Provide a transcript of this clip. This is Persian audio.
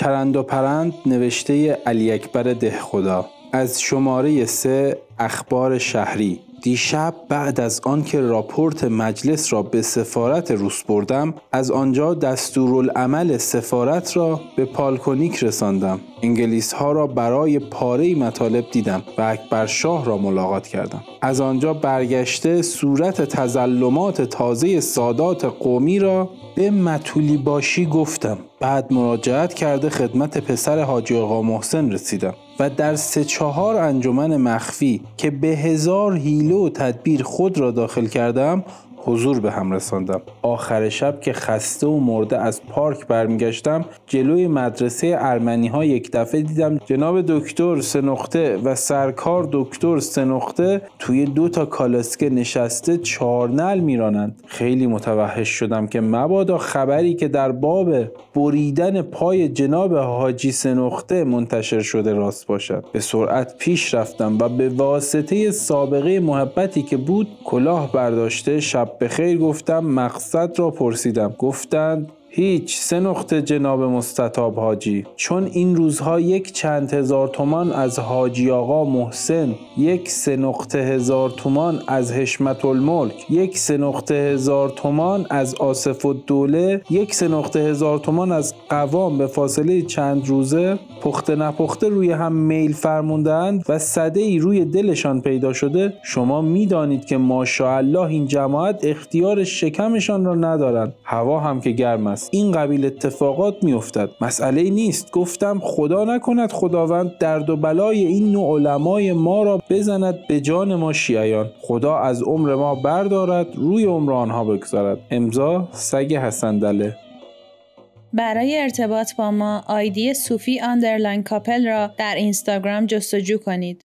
چرند و پرند نوشته علی اکبر دهخدا از شماره سه اخبار شهری. دیشب بعد از آنکه راپورت مجلس را به سفارت روس بردم از آنجا دستورالعمل سفارت را به پالکونیک رساندم. انگلیس ها را برای پاره مطالب دیدم و اکبر شاه را ملاقات کردم. از آنجا برگشته صورت تزلمات تازه سادات قومی را به مطولی باشی گفتم. بعد مراجعت کرده خدمت پسر حاجی آقا محسن رسیدم و در سه چهار انجمن مخفی که به هزار حیله و تدبیر خود را داخل کردم حضور به هم رساندم. آخر شب که خسته و مرده از پارک برمیگشتم جلوی مدرسه ارمنی ها یک دفعه دیدم جناب دکتر سنخته و سرکار دکتر سنخته توی دو تا کالسکه نشسته چارنل میرانند. خیلی متوحش شدم که مبادا خبری که در باب بریدن پای جناب حاجی سنخته منتشر شده راست باشد. به سرعت پیش رفتم و به واسطه سابقه محبتی که بود کلاه برداشته شب به خیر گفتم مقصد را پرسیدم. گفتند هیچ سه نقطه جناب مستطاب حاجی. چون این روزها یک چند هزار تومان از حاجی آقا محسن یک سه نقطه هزار تومان از حشمت الملک یک سه نقطه هزار تومان از آصف الدوله یک سه نقطه هزار تومان از قوام به فاصله چند روزه پخته نپخته روی هم میل فرموندند و صده ای روی دلشان پیدا شده شما می‌دانید که ماشاءالله این جماعت اختیار شکمشان را ندارند. هوا هم که گرم است. این قبیل اتفاقات میافتد. مسئله نیست. گفتم خدا نکند خداوند درد و بلای این نوع علمای ما را بزند به جان ما شیعیان. خدا از عمر ما بردارد روی عمر آنها بگذارد. امضا سگ حسن دله. برای ارتباط با ما آیدی صوفی آندرلاین کاپل را در اینستاگرام جستجو کنید.